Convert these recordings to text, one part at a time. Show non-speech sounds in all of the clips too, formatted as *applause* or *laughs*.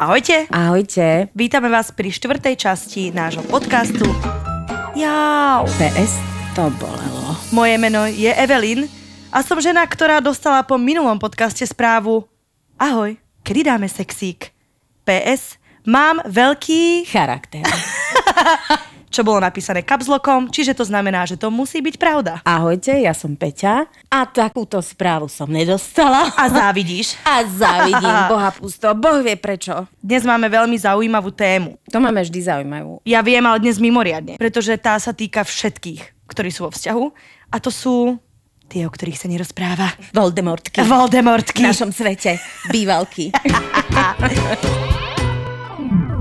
Ahojte. Ahojte. Vítame vás pri štvrtej časti nášho podcastu. Jau. PS, to bolelo. Moje meno je Evelyn a som žena, ktorá dostala po minulom podcaste správu Ahoj, kedy dáme sexík? PS, mám veľký... Charakter. *laughs* čo bolo napísané kapzlokom, čiže to znamená, že to musí byť pravda. Ahojte, ja som Peťa a takúto správu som nedostala. A závidíš. *laughs* A závidím, *laughs* boha pusto, boh vie prečo. Dnes máme veľmi zaujímavú tému. To máme vždy zaujímavú. Ja viem, ale dnes mimoriadne, pretože tá sa týka všetkých, ktorí sú vo vzťahu a to sú tie, o ktorých sa nerozpráva. Voldemortky. Voldemortky. V našom svete. Bývalky. *laughs*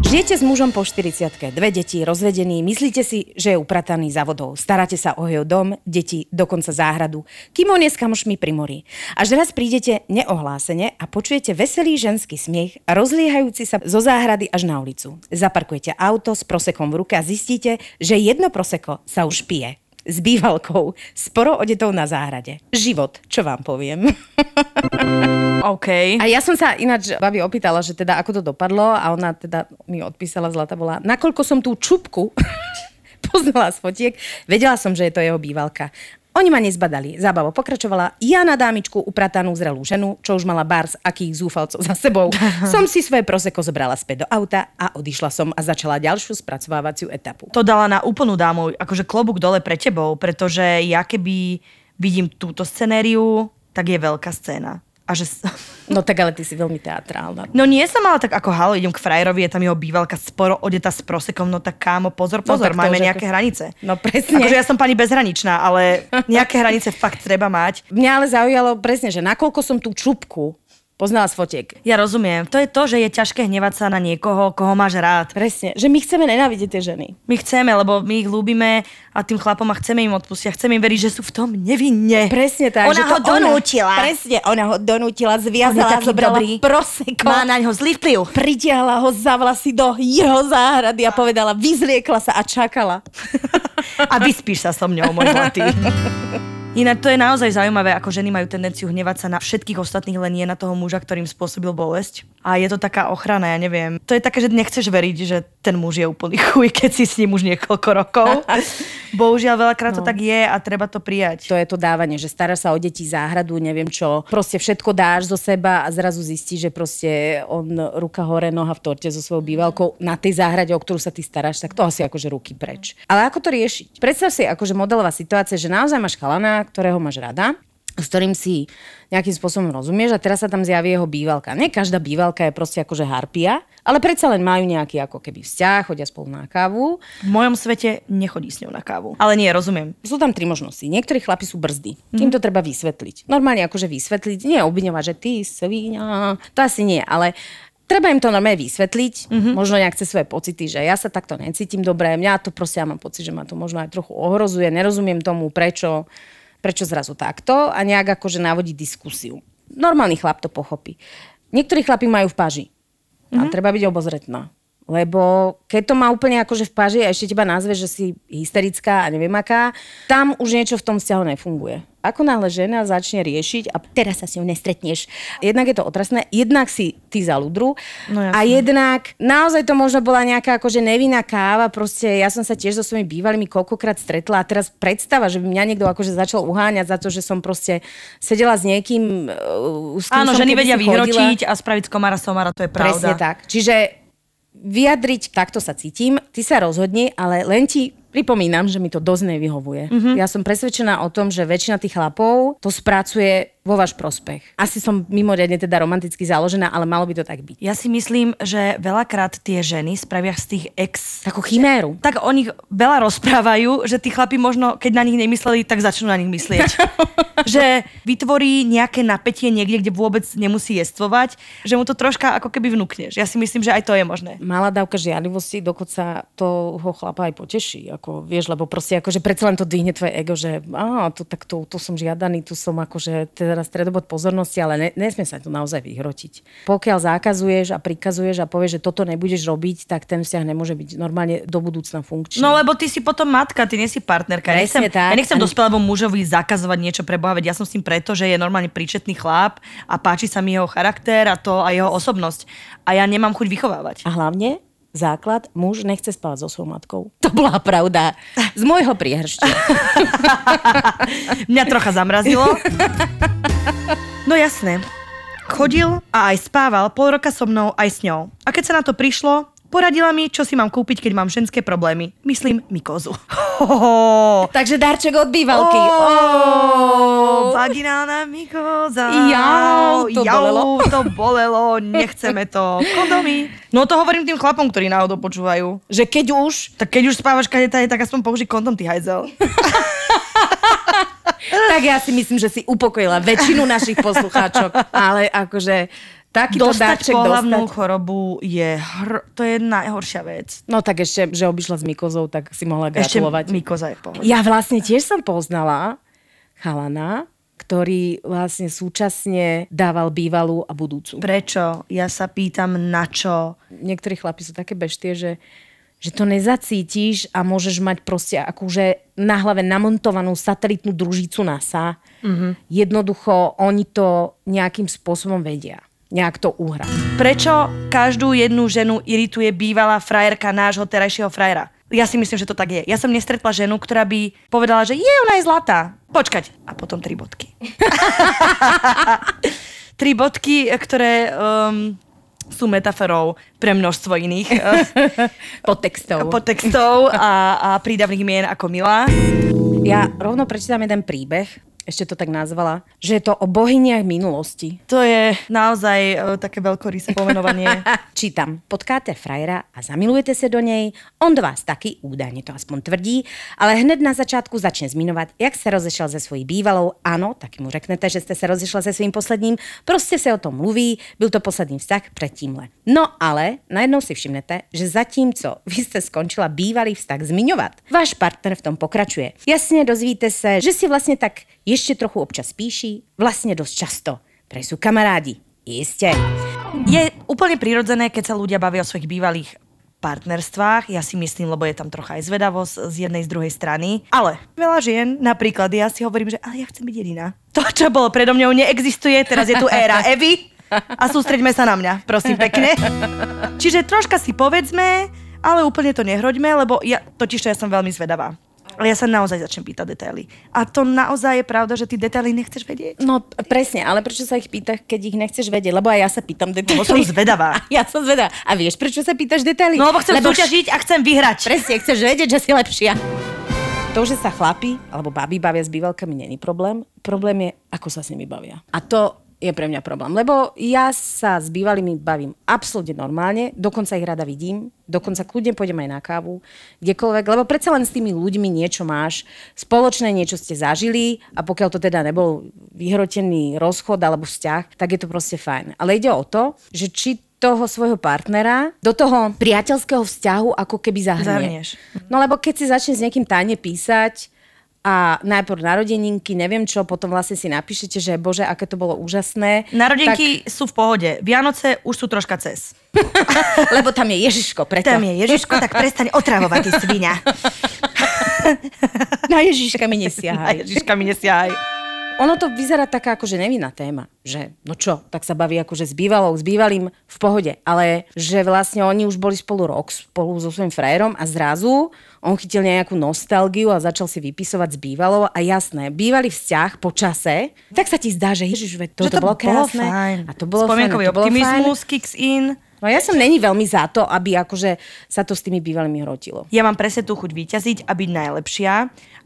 Žijete s mužom po 40 dve deti, rozvedený, myslíte si, že je uprataný za vodou. Staráte sa o jeho dom, deti, dokonca záhradu, kým on je s kamošmi pri mori. Až raz prídete neohlásene a počujete veselý ženský smiech, rozliehajúci sa zo záhrady až na ulicu. Zaparkujete auto s prosekom v ruke a zistíte, že jedno proseko sa už pije s bývalkou, sporo odetou na záhrade. Život, čo vám poviem. *laughs* OK. A ja som sa ináč babi opýtala, že teda ako to dopadlo a ona teda mi odpísala, Zlata bola, nakoľko som tú čupku *laughs* poznala z fotiek, vedela som, že je to jeho bývalka. Oni ma nezbadali. Zábavo pokračovala. Ja na dámičku upratanú zrelú ženu, čo už mala bars akých zúfalcov za sebou. *laughs* som si svoje proseko zobrala späť do auta a odišla som a začala ďalšiu spracovávaciu etapu. To dala na úplnú dámu, akože klobúk dole pre tebou, pretože ja keby vidím túto scenériu, tak je veľká scéna a že... *laughs* No tak ale ty si veľmi teatrálna. No nie som ale tak ako halo, idem k frajerovi, je tam jeho bývalka sporo odeta s prosekom, no tak kámo, pozor, no pozor, no, máme nejaké ako... hranice. No presne. Akože ja som pani bezhraničná, ale nejaké hranice fakt treba mať. Mňa ale zaujalo presne, že nakoľko som tú čupku Poznala z fotiek. Ja rozumiem. To je to, že je ťažké hnevať sa na niekoho, koho máš rád. Presne. Že my chceme nenávidieť tie ženy. My chceme, lebo my ich ľúbime a tým chlapom a chceme im odpustiť a chceme im veriť, že sú v tom nevinne. Presne tak. Ona ho donútila. Ona, presne, ona ho donútila, zviazala, zobrala dobrý. proseko. Má na ňo zlý vplyv. Pritiahla ho za vlasy do jeho záhrady a povedala, vyzliekla sa a čakala. *laughs* a vyspíš sa so mňou, môj zlatý. *laughs* Inak to je naozaj zaujímavé, ako ženy majú tendenciu hnevať sa na všetkých ostatných, len nie na toho muža, ktorým spôsobil bolesť. A je to taká ochrana, ja neviem. To je také, že nechceš veriť, že ten muž je úplný chuj, *laughs* keď si s ním už niekoľko rokov. *laughs* Bohužiaľ, veľakrát no. to tak je a treba to prijať. To je to dávanie, že staráš sa o deti, záhradu, neviem čo. Proste všetko dáš zo seba a zrazu zistíš, že proste on ruka hore, noha v torte so svojou bývalkou na tej záhrade, o ktorú sa ty staráš, tak to asi akože ruky preč. Ale ako to riešiť? Predstav si akože modelová situácia, že naozaj máš chalana, ktorého máš rada, s ktorým si nejakým spôsobom rozumieš a teraz sa tam zjaví jeho bývalka. Nie každá bývalka je proste akože harpia, ale predsa len majú nejaký ako keby vzťah, chodia spolu na kávu. V mojom svete nechodí s ňou na kávu. Ale nie, rozumiem. Sú tam tri možnosti. Niektorí chlapi sú brzdy. Mm-hmm. Tým to treba vysvetliť. Normálne akože vysvetliť, nie obviňovať, že ty svíňa, to asi nie, ale treba im to normálne vysvetliť, mm-hmm. možno nejak chce svoje pocity, že ja sa takto necítim dobre, mňa to proste, ja mám pocit, že ma to možno aj trochu ohrozuje, nerozumiem tomu, prečo prečo zrazu takto a nejak akože navodiť diskusiu. Normálny chlap to pochopí. Niektorí chlapi majú v paži. A mm-hmm. treba byť obozretná. Lebo keď to má úplne akože v paži a ešte teba nazve, že si hysterická a neviem aká, tam už niečo v tom vzťahu nefunguje. Ako náhle žena začne riešiť a teraz sa s ňou nestretneš. Jednak je to otrasné, jednak si ty za ľudru no, a jednak naozaj to možno bola nejaká akože nevinná káva, proste ja som sa tiež so svojimi bývalými koľkokrát stretla a teraz predstava, že by mňa niekto akože začal uháňať za to, že som proste sedela s niekým, uh, s kým Áno, som ženy vedia vyhročiť a spraviť z komára somara, to je pravda. Presne tak. Čiže vyjadriť, takto sa cítim, ty sa rozhodni, ale len ti pripomínam, že mi to dosť nevyhovuje. Mm-hmm. Ja som presvedčená o tom, že väčšina tých chlapov to spracuje vo váš prospech. Asi som mimoriadne teda romanticky založená, ale malo by to tak byť. Ja si myslím, že veľakrát tie ženy spravia z tých ex... Takú chiméru. Tak o nich veľa rozprávajú, že tí chlapi možno, keď na nich nemysleli, tak začnú na nich myslieť. *laughs* že vytvorí nejaké napätie niekde, kde vôbec nemusí jestvovať, že mu to troška ako keby vnúkneš. Ja si myslím, že aj to je možné. Malá dávka žiadlivosti dokonca toho chlapa aj poteší. Ako, vieš, lebo proste akože predsa len to dvihne tvoje ego, že á, to, tak to, to som žiadaný, tu som akože teraz teda stredobod pozornosti, ale ne, nesmie sa tu naozaj vyhrotiť. Pokiaľ zakazuješ a prikazuješ a povieš, že toto nebudeš robiť, tak ten vzťah nemôže byť normálne do budúcna funkčný. No lebo ty si potom matka, ty nie si partnerka. Ja nechcem, tak. ja nechcem Ani- dospelému mužovi zakazovať niečo pre Boha, veď ja som s tým preto, že je normálne príčetný chlap a páči sa mi jeho charakter a to a jeho osobnosť. A ja nemám chuť vychovávať. A hlavne základ, muž nechce spávať so svojou matkou. To bola pravda. Z môjho priehršťa. *laughs* Mňa trocha zamrazilo. *laughs* No jasné. Chodil a aj spával pol roka so mnou aj s ňou. A keď sa na to prišlo, poradila mi, čo si mám kúpiť, keď mám ženské problémy. Myslím, mikozu. *laughs* Takže darček od bývalky. Oh, vaginálna mykoza. Jau, to Jau, bolelo. to bolelo, nechceme to. Kondomy. No to hovorím tým chlapom, ktorí náhodou počúvajú. Že keď už, Tak keď už spávaš kadeta, tak aspoň použij kondom, ty hajzel. *laughs* tak ja si myslím, že si upokojila väčšinu našich poslucháčok. Ale akože takýto Dostať pohlavnú dostať. chorobu je, hr... to je najhoršia vec. No tak ešte, že obišla s Mikozou, tak si mohla Ešte gratulovať. mykoza je v pohode. Ja vlastne tiež som poznala chalana, ktorý vlastne súčasne dával bývalú a budúcu. Prečo? Ja sa pýtam, na čo? Niektorí chlapi sú také beštie, že, že to nezacítiš a môžeš mať proste akože na hlave namontovanú satelitnú družicu NASA. Mm-hmm. Jednoducho oni to nejakým spôsobom vedia. Nejak to uhrať. Prečo každú jednu ženu irituje bývalá frajerka nášho terajšieho frajera? Ja si myslím, že to tak je. Ja som nestretla ženu, ktorá by povedala, že je, ona je zlatá. Počkať. A potom tri bodky. *laughs* tri bodky, ktoré um, sú metaforou pre množstvo iných uh, *laughs* Podtextov. podtextov a, a prídavných mien ako milá. Ja rovno prečítam jeden príbeh, ešte to tak nazvala, že je to o bohyniach minulosti. To je naozaj uh, také veľkorysé pomenovanie. *laughs* Čítam. Potkáte frajera a zamilujete se do něj, on do vás taky, údajně to aspoň tvrdí, ale hned na začátku začne zmiňovat, jak se rozešel se svojí bývalou. Ano, taky mu řeknete, že jste se rozešla se svým posledním, prostě se o tom mluví, byl to poslední vztah před tímhle. No ale najednou si všimnete, že zatímco vy jste skončila bývalý vztah zmiňovat, váš partner v tom pokračuje. Jasně dozvíte se, že si vlastně tak ještě trochu občas píší, vlastně dost často. Prej sú kamarádi. Jistě. Je úplne prirodzené, keď sa ľudia bavia o svojich bývalých partnerstvách, ja si myslím, lebo je tam trocha aj zvedavosť z jednej, z druhej strany. Ale veľa žien, napríklad ja si hovorím, že ale ja chcem byť jediná. To, čo bolo predo mňou, neexistuje, teraz je tu éra Evy a sústreďme sa na mňa, prosím pekne. Čiže troška si povedzme, ale úplne to nehroďme, lebo ja, totiž to ja som veľmi zvedavá. Ale ja sa naozaj začnem pýtať detaily. A to naozaj je pravda, že ty detaily nechceš vedieť. No presne, ale prečo sa ich pýtaš, keď ich nechceš vedieť? Lebo aj ja sa pýtam detaily. Lebo som zvedavá. *laughs* Ja som zvedavá. A vieš, prečo sa pýtaš detaily? No lebo chcem lebo súťažiť a chcem vyhrať. Presne, chceš vedieť, že si lepšia. To, že sa chlapi alebo baby bavia s bývalkami, není problém. Problém je, ako sa s nimi bavia. A to je pre mňa problém. Lebo ja sa s bývalými bavím absolútne normálne, dokonca ich rada vidím, dokonca kľudne pôjdem aj na kávu, kdekoľvek, lebo predsa len s tými ľuďmi niečo máš, spoločné niečo ste zažili a pokiaľ to teda nebol vyhrotený rozchod alebo vzťah, tak je to proste fajn. Ale ide o to, že či toho svojho partnera do toho priateľského vzťahu ako keby Zahrnieš. No lebo keď si začne s niekým tajne písať a najprv narodeninky, neviem čo, potom vlastne si napíšete, že bože, aké to bolo úžasné. Narodenky tak... sú v pohode. Vianoce už sú troška cez. *laughs* Lebo tam je Ježiško, preto. Tam je Ježiško, tak prestaň otravovať, ty svinia. *laughs* Na Ježiška mi nesiahaj. Ježiška mi nesiahaj. Ono to vyzerá taká akože nevinná téma, že no čo, tak sa baví akože s bývalou, s bývalým v pohode, ale že vlastne oni už boli spolu rok, spolu so svojím frajerom a zrazu on chytil nejakú nostalgiu a začal si vypisovať s bývalou a jasné, bývalý vzťah po čase, tak sa ti zdá, že ježiš, to, Že to, bolo krásne. fajn. A to bolo fajn. Spomienkový to bolo fajn. optimizmus, kicks in. No ja som není veľmi za to, aby akože sa to s tými bývalými hrotilo. Ja mám presne tú chuť vyťaziť a byť najlepšia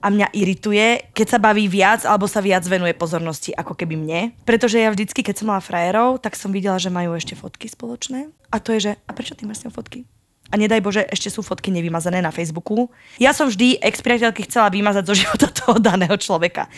a mňa irituje, keď sa baví viac alebo sa viac venuje pozornosti ako keby mne. Pretože ja vždycky, keď som mala frajerov, tak som videla, že majú ešte fotky spoločné. A to je, že a prečo ty máš s ňou fotky? A nedaj Bože, ešte sú fotky nevymazané na Facebooku. Ja som vždy ex-priateľky chcela vymazať zo *laughs* života toho daného človeka.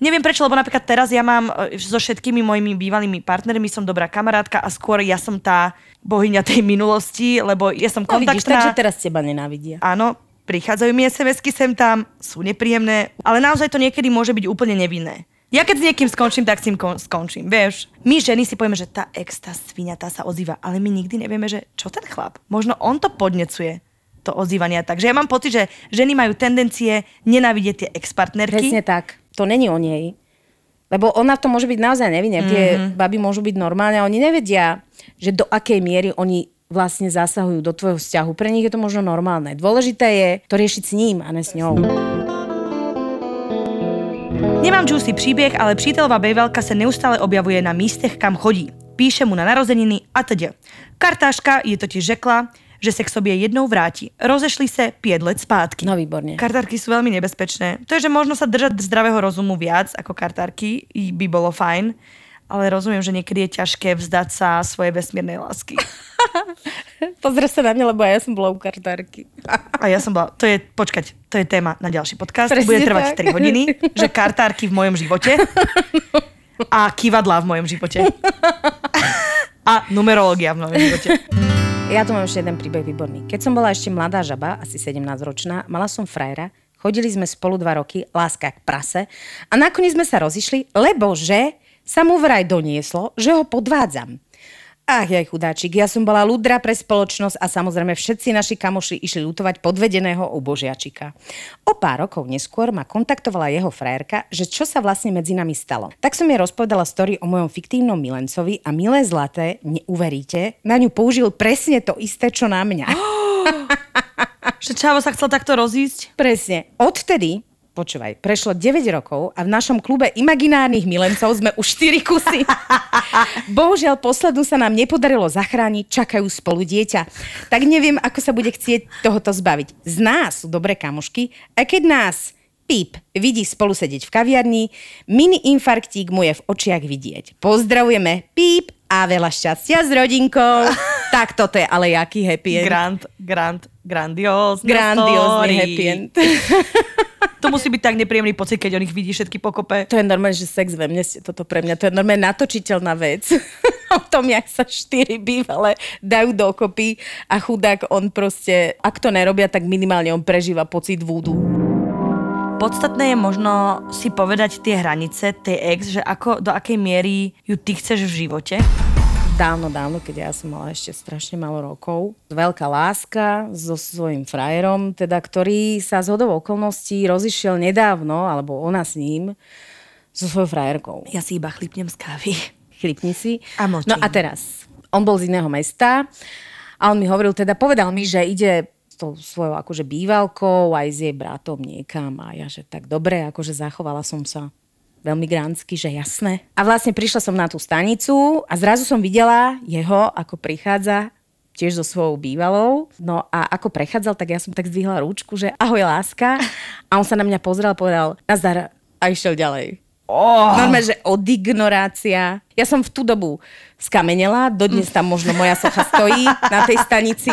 Neviem prečo, lebo napríklad teraz ja mám e, so všetkými mojimi bývalými partnermi som dobrá kamarátka a skôr ja som tá bohyňa tej minulosti, lebo ja som No vidíš, kontaktná. takže teraz teba nenávidia. Áno, prichádzajú mi SMS-ky sem tam, sú nepríjemné, ale naozaj to niekedy môže byť úplne nevinné. Ja keď s niekým skončím, tak s tým kon- skončím, vieš. My ženy si povieme, že tá ex, tá svinia, tá sa ozýva, ale my nikdy nevieme, že čo ten chlap. Možno on to podnecuje to ozývanie. Takže ja mám pocit, že ženy majú tendencie nenávidieť tie ex-partnerky. Presne tak. To není o nej. Lebo ona v tom môže byť naozaj nevinne. Mm-hmm. Tie baby môžu byť normálne a oni nevedia, že do akej miery oni vlastne zasahujú do tvojho vzťahu. Pre nich je to možno normálne. Dôležité je to riešiť s ním a ne s ňou. Nemám juicy příběh, ale přítelová bejvelka se neustále objavuje na místech, kam chodí. Píše mu na narozeniny a teď. Kartáška je totiž řekla, že se k sobě jednou vrátí. Rozešli se 5 let zpátky. No výborne. Kartárky sú veľmi nebezpečné. To je, že možno sa držať zdravého rozumu viac ako kartárky by bolo fajn, ale rozumiem, že niekedy je ťažké vzdať sa svojej vesmírnej lásky. *laughs* Pozri sa na mňa, lebo ja som bola u kartárky. A ja som bola, to je, počkať, to je téma na ďalší podcast. Presne Bude trvať tak. 3 hodiny, že kartárky v mojom živote *laughs* a kývadlá v mojom živote. *laughs* A numerológia v mojom živote. Ja tu mám ešte jeden príbeh výborný. Keď som bola ešte mladá žaba, asi 17-ročná, mala som frajera, chodili sme spolu dva roky, láska k prase a nakoniec sme sa rozišli, lebo že sa mu vraj donieslo, že ho podvádzam. Ach, jaj chudáčik, ja som bola ľudra pre spoločnosť a samozrejme všetci naši kamoši išli lutovať podvedeného ubožiačika. O pár rokov neskôr ma kontaktovala jeho frajerka, že čo sa vlastne medzi nami stalo. Tak som jej rozpovedala story o mojom fiktívnom milencovi a milé zlaté, neuveríte, na ňu použil presne to isté, čo na mňa. *gasps* Že Čavo sa chcel takto rozísť? Presne. Odtedy, počúvaj, prešlo 9 rokov a v našom klube imaginárnych milencov sme už 4 kusy. *laughs* Bohužiaľ, poslednú sa nám nepodarilo zachrániť, čakajú spolu dieťa. Tak neviem, ako sa bude chcieť tohoto zbaviť. Z nás sú dobré kamošky a keď nás Píp vidí spolu sedieť v kaviarni, mini infarktík mu je v očiach vidieť. Pozdravujeme Píp a veľa šťastia s rodinkou. *laughs* tak toto je ale jaký happy end. Grand, grand, grandiózne Grandiózny happy end. *laughs* To musí byť tak nepríjemný pocit, keď on ich vidí všetky pokope. To je normálne, že sex ve mne toto pre mňa. To je normálne natočiteľná vec. *laughs* o tom, jak sa štyri bývalé dajú dokopy a chudák on proste, ak to nerobia, tak minimálne on prežíva pocit vúdu. Podstatné je možno si povedať tie hranice tej ex, že ako, do akej miery ju ty chceš v živote. Dávno, dávno, keď ja som mala ešte strašne malo rokov. Veľká láska so svojím frajerom, teda, ktorý sa z hodou okolností rozišiel nedávno, alebo ona s ním, so svojou frajerkou. Ja si iba chlipnem z kávy. Chlipni si. A mlčím. No a teraz, on bol z iného mesta a on mi hovoril, teda povedal mi, že ide tou svojou akože bývalkou aj s jej bratom niekam a ja, že tak dobre, akože zachovala som sa veľmi gránsky, že jasné. A vlastne prišla som na tú stanicu a zrazu som videla jeho, ako prichádza tiež so svojou bývalou. No a ako prechádzal, tak ja som tak zdvihla rúčku, že ahoj láska. A on sa na mňa pozrel povedal nazdar a išiel ďalej. Oh. Normálne, že od ignorácia. Ja som v tú dobu skamenela, dodnes tam možno moja socha stojí na tej stanici.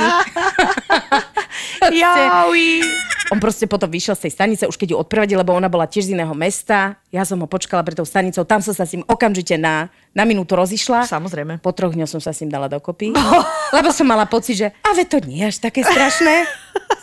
*laughs* Jaui. On proste potom vyšiel z tej stanice, už keď ju odprevadil, lebo ona bola tiež z iného mesta. Ja som ho počkala pred tou stanicou, tam som sa s ním okamžite na, na minútu rozišla. Samozrejme. Po troch dňoch som sa s ním dala dokopy. *laughs* lebo som mala pocit, že a ve to nie je až také strašné. *laughs*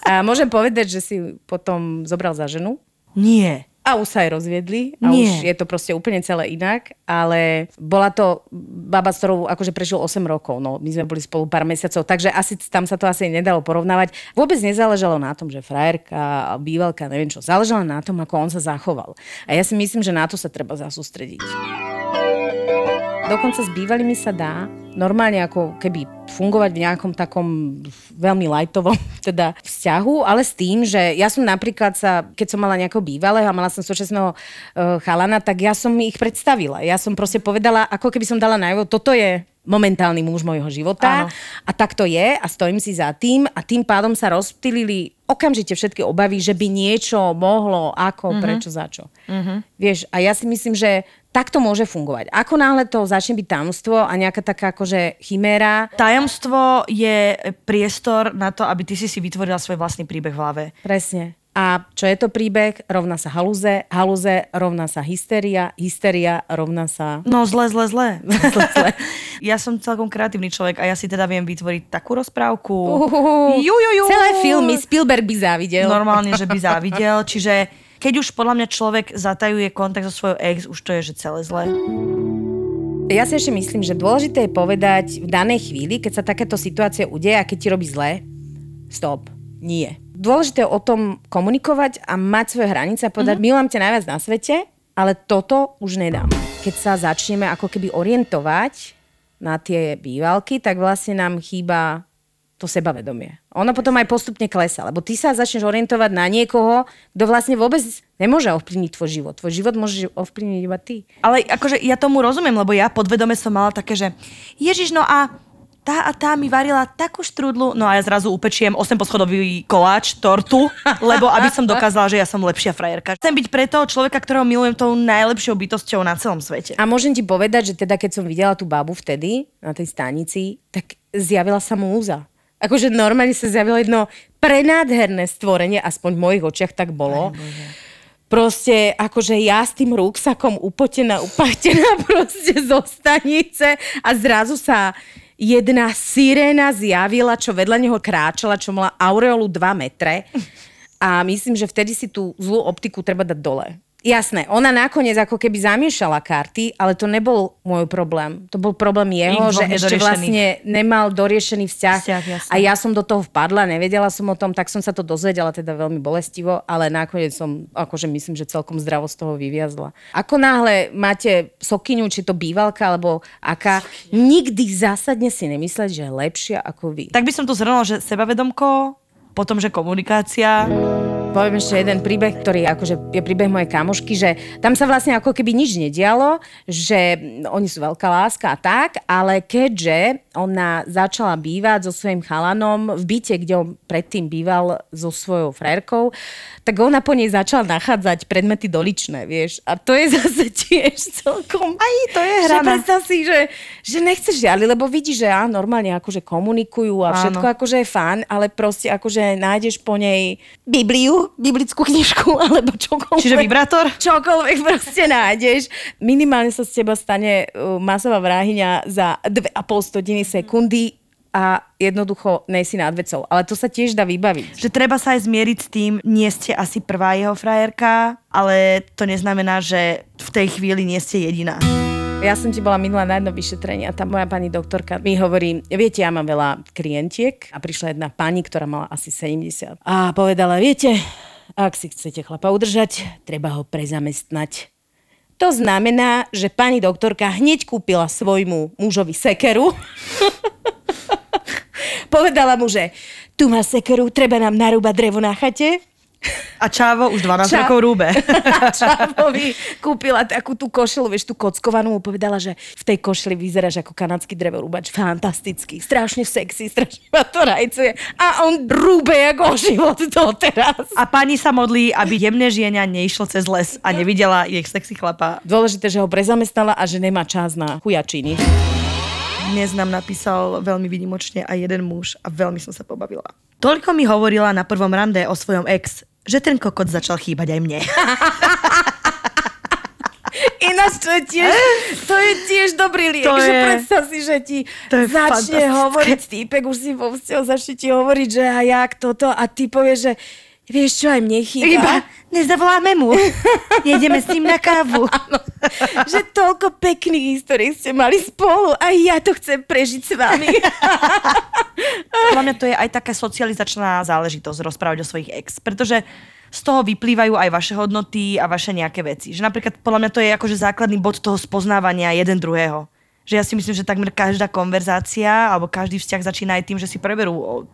A môžem povedať, že si potom zobral za ženu. Nie. A už sa aj rozviedli a Nie. už je to proste úplne celé inak, ale bola to baba, s ktorou akože prežil 8 rokov, no my sme boli spolu pár mesiacov, takže asi tam sa to asi nedalo porovnávať. Vôbec nezáležalo na tom, že frajerka, bývalka, neviem čo, záležalo na tom, ako on sa zachoval. A ja si myslím, že na to sa treba zasústrediť. Dokonca s bývalými sa dá normálne ako keby fungovať v nejakom takom veľmi lightovom *laughs* teda vzťahu, ale s tým, že ja som napríklad sa, keď som mala nejakého bývalého a mala som súčasného uh, chalana, tak ja som ich predstavila. Ja som proste povedala, ako keby som dala najavo, toto je momentálny muž mojho života Áno. a tak to je a stojím si za tým a tým pádom sa rozptýlili okamžite všetky obavy, že by niečo mohlo, ako, mm-hmm. prečo, za čo. Mm-hmm. Vieš, a ja si myslím, že takto môže fungovať. Ako náhle to začne byť tajomstvo a nejaká taká akože chiméra, Tajomstvo je priestor na to, aby ty si si vytvorila svoj vlastný príbeh v hlave. presne. A čo je to príbeh? Rovná sa halúze, halúze rovná sa hysteria, hysteria rovná sa... No zle, zle, zle. *laughs* zle, zle. *laughs* Ja som celkom kreatívny človek a ja si teda viem vytvoriť takú rozprávku. Uhuhu. Ju, ju, ju. Celé filmy Spielberg by závidel. Normálne, že by závidel. Čiže keď už podľa mňa človek zatajuje kontakt so svojou ex, už to je, že celé zlé. Ja si ešte myslím, že dôležité je povedať v danej chvíli, keď sa takéto situácia udeje a keď ti robí zle, stop, nie. Dôležité je o tom komunikovať a mať svoje hranice a povedať, mm-hmm. milujem ťa najviac na svete, ale toto už nedám. Keď sa začneme ako keby orientovať na tie bývalky, tak vlastne nám chýba to sebavedomie. Ono potom aj postupne klesa, lebo ty sa začneš orientovať na niekoho, kto vlastne vôbec nemôže ovplyvniť tvoj život. Tvoj život môže ovplyvniť iba ty. Ale akože ja tomu rozumiem, lebo ja podvedome som mala také, že Ježiš, no a tá a tá mi varila takú štrúdlu, no a ja zrazu upečiem 8 poschodový koláč, tortu, lebo aby som dokázala, že ja som lepšia frajerka. Chcem byť pre toho človeka, ktorého milujem tou najlepšou bytosťou na celom svete. A môžem ti povedať, že teda keď som videla tú babu vtedy na tej stanici, tak zjavila sa múza. Akože normálne sa zjavilo jedno prenádherné stvorenie, aspoň v mojich očiach tak bolo. Proste akože ja s tým rúksakom upotená, upachtená *laughs* proste zo stanice a zrazu sa jedna siréna zjavila, čo vedľa neho kráčala, čo mala aureolu 2 metre. A myslím, že vtedy si tú zlú optiku treba dať dole. Jasné, ona nakoniec ako keby zamiešala karty, ale to nebol môj problém. To bol problém jeho, že ešte vlastne nemal doriešený vzťah. vzťah a ja som do toho vpadla, nevedela som o tom, tak som sa to dozvedela teda veľmi bolestivo, ale nakoniec som, akože myslím, že celkom zdravo z toho vyviazla. Ako náhle máte sokyňu, či to bývalka, alebo aká, nikdy zásadne si nemysleť, že je lepšia ako vy. Tak by som to zhrnula, že sebavedomko, potom, že komunikácia, poviem ešte jeden príbeh, ktorý akože je príbeh mojej kamošky, že tam sa vlastne ako keby nič nedialo, že oni sú veľká láska a tak, ale keďže ona začala bývať so svojím chalanom v byte, kde on predtým býval so svojou frérkou, tak ona po nej začala nachádzať predmety doličné, vieš. A to je *laughs* zase tiež celkom... Aj to je hra. Že predstav si, že, že nechceš žiali, lebo vidíš, že á, normálne akože komunikujú a všetko Áno. akože je fán, ale proste akože nájdeš po nej Bibliu, biblickú knižku *laughs* alebo čokoľvek. Čiže vibrátor? Čokoľvek proste nájdeš. Minimálne sa z teba stane uh, masová vráhyňa za 2,5 stotiny sekundy a jednoducho nejsi nad vecou. Ale to sa tiež dá vybaviť. Že treba sa aj zmieriť s tým, nie ste asi prvá jeho frajerka, ale to neznamená, že v tej chvíli nie ste jediná. Ja som ti bola minula na jedno vyšetrenie a tá moja pani doktorka mi hovorí, viete, ja mám veľa klientiek a prišla jedna pani, ktorá mala asi 70 a povedala, viete, ak si chcete chlapa udržať, treba ho prezamestnať. To znamená, že pani doktorka hneď kúpila svojmu mužovi sekeru. *laughs* Povedala mu, že tu má sekeru, treba nám narúbať drevo na chate. A Čávo už 12 Ča... rokov rúbe. *laughs* Čávovi kúpila takú tú košelu, vieš, tú kockovanú, povedala, že v tej košeli vyzeráš ako kanadský drevorúbač. Fantastický, strašne sexy, strašne ma to rajcuje. A on rúbe ako život doteraz. A pani sa modlí, aby jemné žienia neišlo cez les a nevidela ich sexy chlapa. Dôležité, že ho prezamestnala a že nemá čas na chujačiny. Dnes nám napísal veľmi vynimočne aj jeden muž a veľmi som sa pobavila. Toľko mi hovorila na prvom rande o svojom ex, že ten kokot začal chýbať aj mne. *laughs* Ináč to je tiež, to je tiež dobrý liek, to že je, predstav si, že ti začne hovoriť týpek, už si vo vzťahu začne ti hovoriť, že a jak toto a ty povieš, že Vieš čo, aj mne chýba. Iba nezavoláme mu. *laughs* Jedeme s ním na kávu. *laughs* Áno. Že toľko pekných histórií ste mali spolu a ja to chcem prežiť s vami. Podľa mňa to je aj taká socializačná záležitosť rozprávať o svojich ex, pretože z toho vyplývajú aj vaše hodnoty a vaše nejaké veci. Že napríklad podľa mňa to je akože základný bod toho spoznávania jeden druhého. Že ja si myslím, že takmer každá konverzácia alebo každý vzťah začína aj tým, že si preberú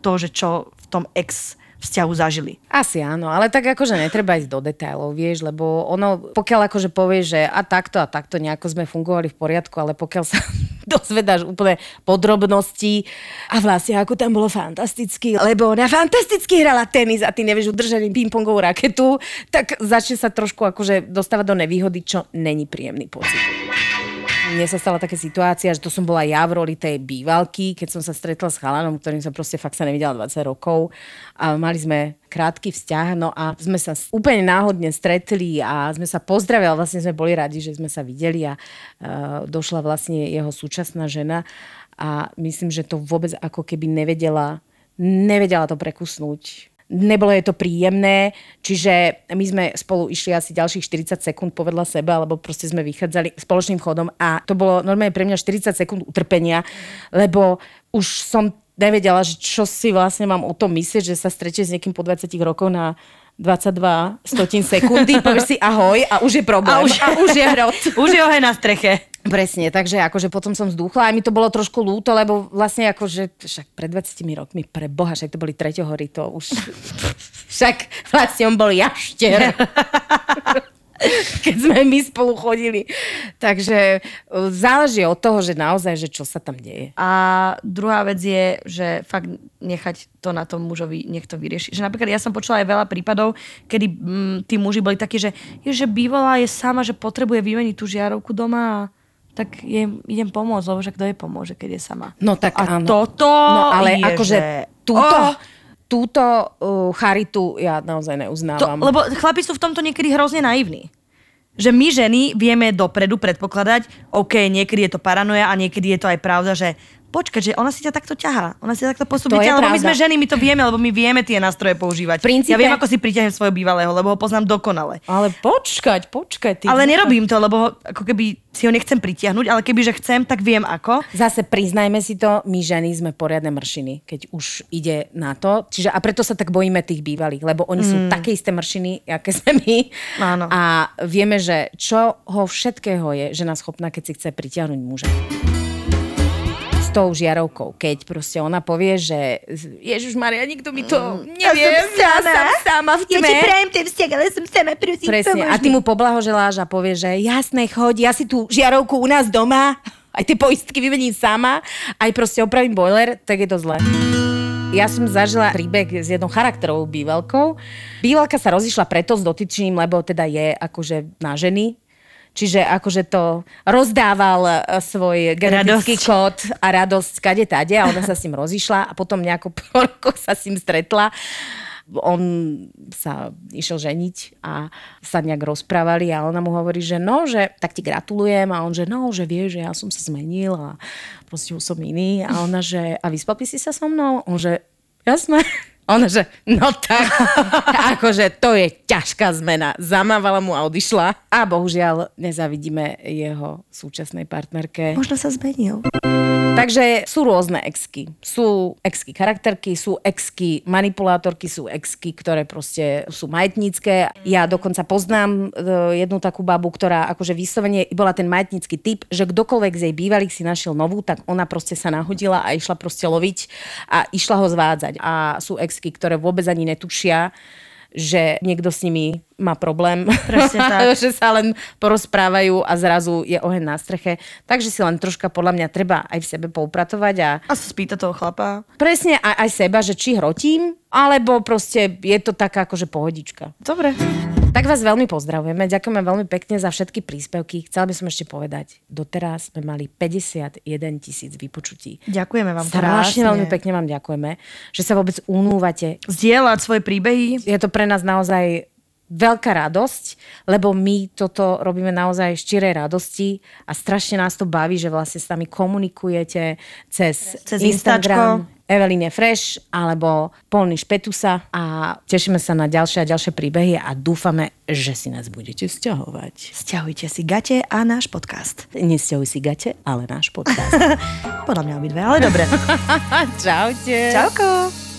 to, že čo v tom ex vzťahu zažili. Asi áno, ale tak akože netreba ísť do detailov, vieš, lebo ono, pokiaľ akože povie, že a takto a takto nejako sme fungovali v poriadku, ale pokiaľ sa *laughs* dozvedáš úplne podrobnosti a vlastne ako tam bolo fantasticky, lebo ona fantasticky hrala tenis a ty nevieš udržať pingpongovú raketu, tak začne sa trošku akože dostávať do nevýhody, čo není príjemný pocit mne sa stala taká situácia, že to som bola ja v roli tej bývalky, keď som sa stretla s chalanom, ktorým som proste fakt sa nevidela 20 rokov a mali sme krátky vzťah, no a sme sa úplne náhodne stretli a sme sa pozdravili, vlastne sme boli radi, že sme sa videli a uh, došla vlastne jeho súčasná žena a myslím, že to vôbec ako keby nevedela nevedela to prekusnúť. Nebolo je to príjemné, čiže my sme spolu išli asi ďalších 40 sekúnd povedla seba, alebo proste sme vychádzali spoločným chodom a to bolo normálne pre mňa 40 sekúnd utrpenia, lebo už som nevedela, že čo si vlastne mám o tom myslieť, že sa stretie s niekým po 20 rokov na 22 stotín sekundy, povieš si ahoj a už je problém. A už, a už je hrot. *laughs* už je oheň na streche. Presne, takže akože potom som vzduchla a mi to bolo trošku lúto, lebo vlastne akože však pred 20 rokmi, pre Boha, však to boli treťohory, to už *laughs* však vlastne on bol jašter. *laughs* *laughs* keď sme my spolu chodili. Takže e, záleží od toho, že naozaj, že čo sa tam deje. A druhá vec je, že fakt nechať to na tom mužovi, nech to vyrieši. Že napríklad ja som počula aj veľa prípadov, kedy mm, tí muži boli takí, že, je, že bývalá je sama, že potrebuje vymeniť tú žiarovku doma a tak jej idem pomôcť, lebo že kto jej pomôže, keď je sama. No tak a áno. toto No ale je, akože že... túto, Oh! Túto uh, charitu ja naozaj To, neuznávam. lebo chlapi sú v tomto niekedy hrozne naivní. Že my ženy vieme dopredu predpokladať, OK, niekedy je to paranoja a niekedy je to aj pravda, že počkať, že ona si ťa takto ťahá, ona si ťa takto postupne ťahá, lebo my pravda. sme ženy, my to vieme, lebo my vieme tie nástroje používať. V princípe- Ja viem, ako si priťahnem svojho bývalého, lebo ho poznám dokonale. Ale počkať, počkať. Ty Ale nerobím to, lebo ho, ako keby si ho nechcem pritiahnuť, ale keby že chcem, tak viem ako. Zase priznajme si to, my ženy sme poriadne mršiny, keď už ide na to. Čiže a preto sa tak bojíme tých bývalých, lebo oni mm. sú také isté mršiny, aké sme my. Áno. A vieme, že čo ho všetkého je žena schopná, keď si chce pritiahnuť muža. Tou žiarovkou, keď proste ona povie, že Ježiš Maria, nikto mi to nevie, ja som sama v tme. ten vzťah, ale som sama, prosím, Presne. A ty mu poblahoželáš a povie, že jasné, choď, ja si tú žiarovku u nás doma, aj tie poistky vymením sama, aj proste opravím boiler, tak je to zlé. Ja som zažila príbeh s jednou charakterovou bývalkou. Bývalka sa rozišla preto s dotyčným, lebo teda je akože na ženy. Čiže akože to rozdával e, svoj genetický Radosť. kód a radosť kade tade a ona sa s ním rozišla a potom nejako po *laughs* rokoch sa s ním stretla on sa išiel ženiť a sa nejak rozprávali a ona mu hovorí, že no, že tak ti gratulujem a on, že no, že vie, že ja som sa zmenil a proste už som iný a ona, že a vyspal si sa so mnou? On, že jasné. Ona, že no tak, *laughs* akože to je ťažká zmena. Zamávala mu a odišla a bohužiaľ nezavidíme jeho súčasnej partnerke. Možno sa zmenil. Takže sú rôzne exky. Sú exky charakterky, sú exky manipulátorky, sú exky, ktoré proste sú majetnícke. Ja dokonca poznám e, jednu takú babu, ktorá akože vyslovene bola ten majetnícky typ, že kdokoľvek z jej bývalých si našiel novú, tak ona proste sa nahodila a išla proste loviť a išla ho zvádzať. A sú exky, ktoré vôbec ani netušia, že niekto s nimi má problém. Presne *laughs* tak. že sa len porozprávajú a zrazu je oheň na streche. Takže si len troška podľa mňa treba aj v sebe poupratovať a A sa spýta toho chlapa. presne aj, aj seba, že či hrotím, alebo proste je to taká akože pohodička. Dobre. Tak vás veľmi pozdravujeme, ďakujeme veľmi pekne za všetky príspevky. Chcela by som ešte povedať, doteraz sme mali 51 tisíc vypočutí. Ďakujeme vám Strašne krásne. veľmi pekne vám ďakujeme, že sa vôbec unúvate. Zdieľať svoje príbehy. Je to pre nás naozaj veľká radosť, lebo my toto robíme naozaj z čirej radosti a strašne nás to baví, že vlastne s nami komunikujete cez, Cez Instagram, Instačko. Eveline Fresh alebo Polný Špetusa a tešíme sa na ďalšie a ďalšie príbehy a dúfame, že si nás budete vzťahovať. Sťahujte si gate a náš podcast. Nesťahuj si gate, ale náš podcast. *laughs* Podľa mňa obidve, ale dobre. *laughs* Čaute. Čauko.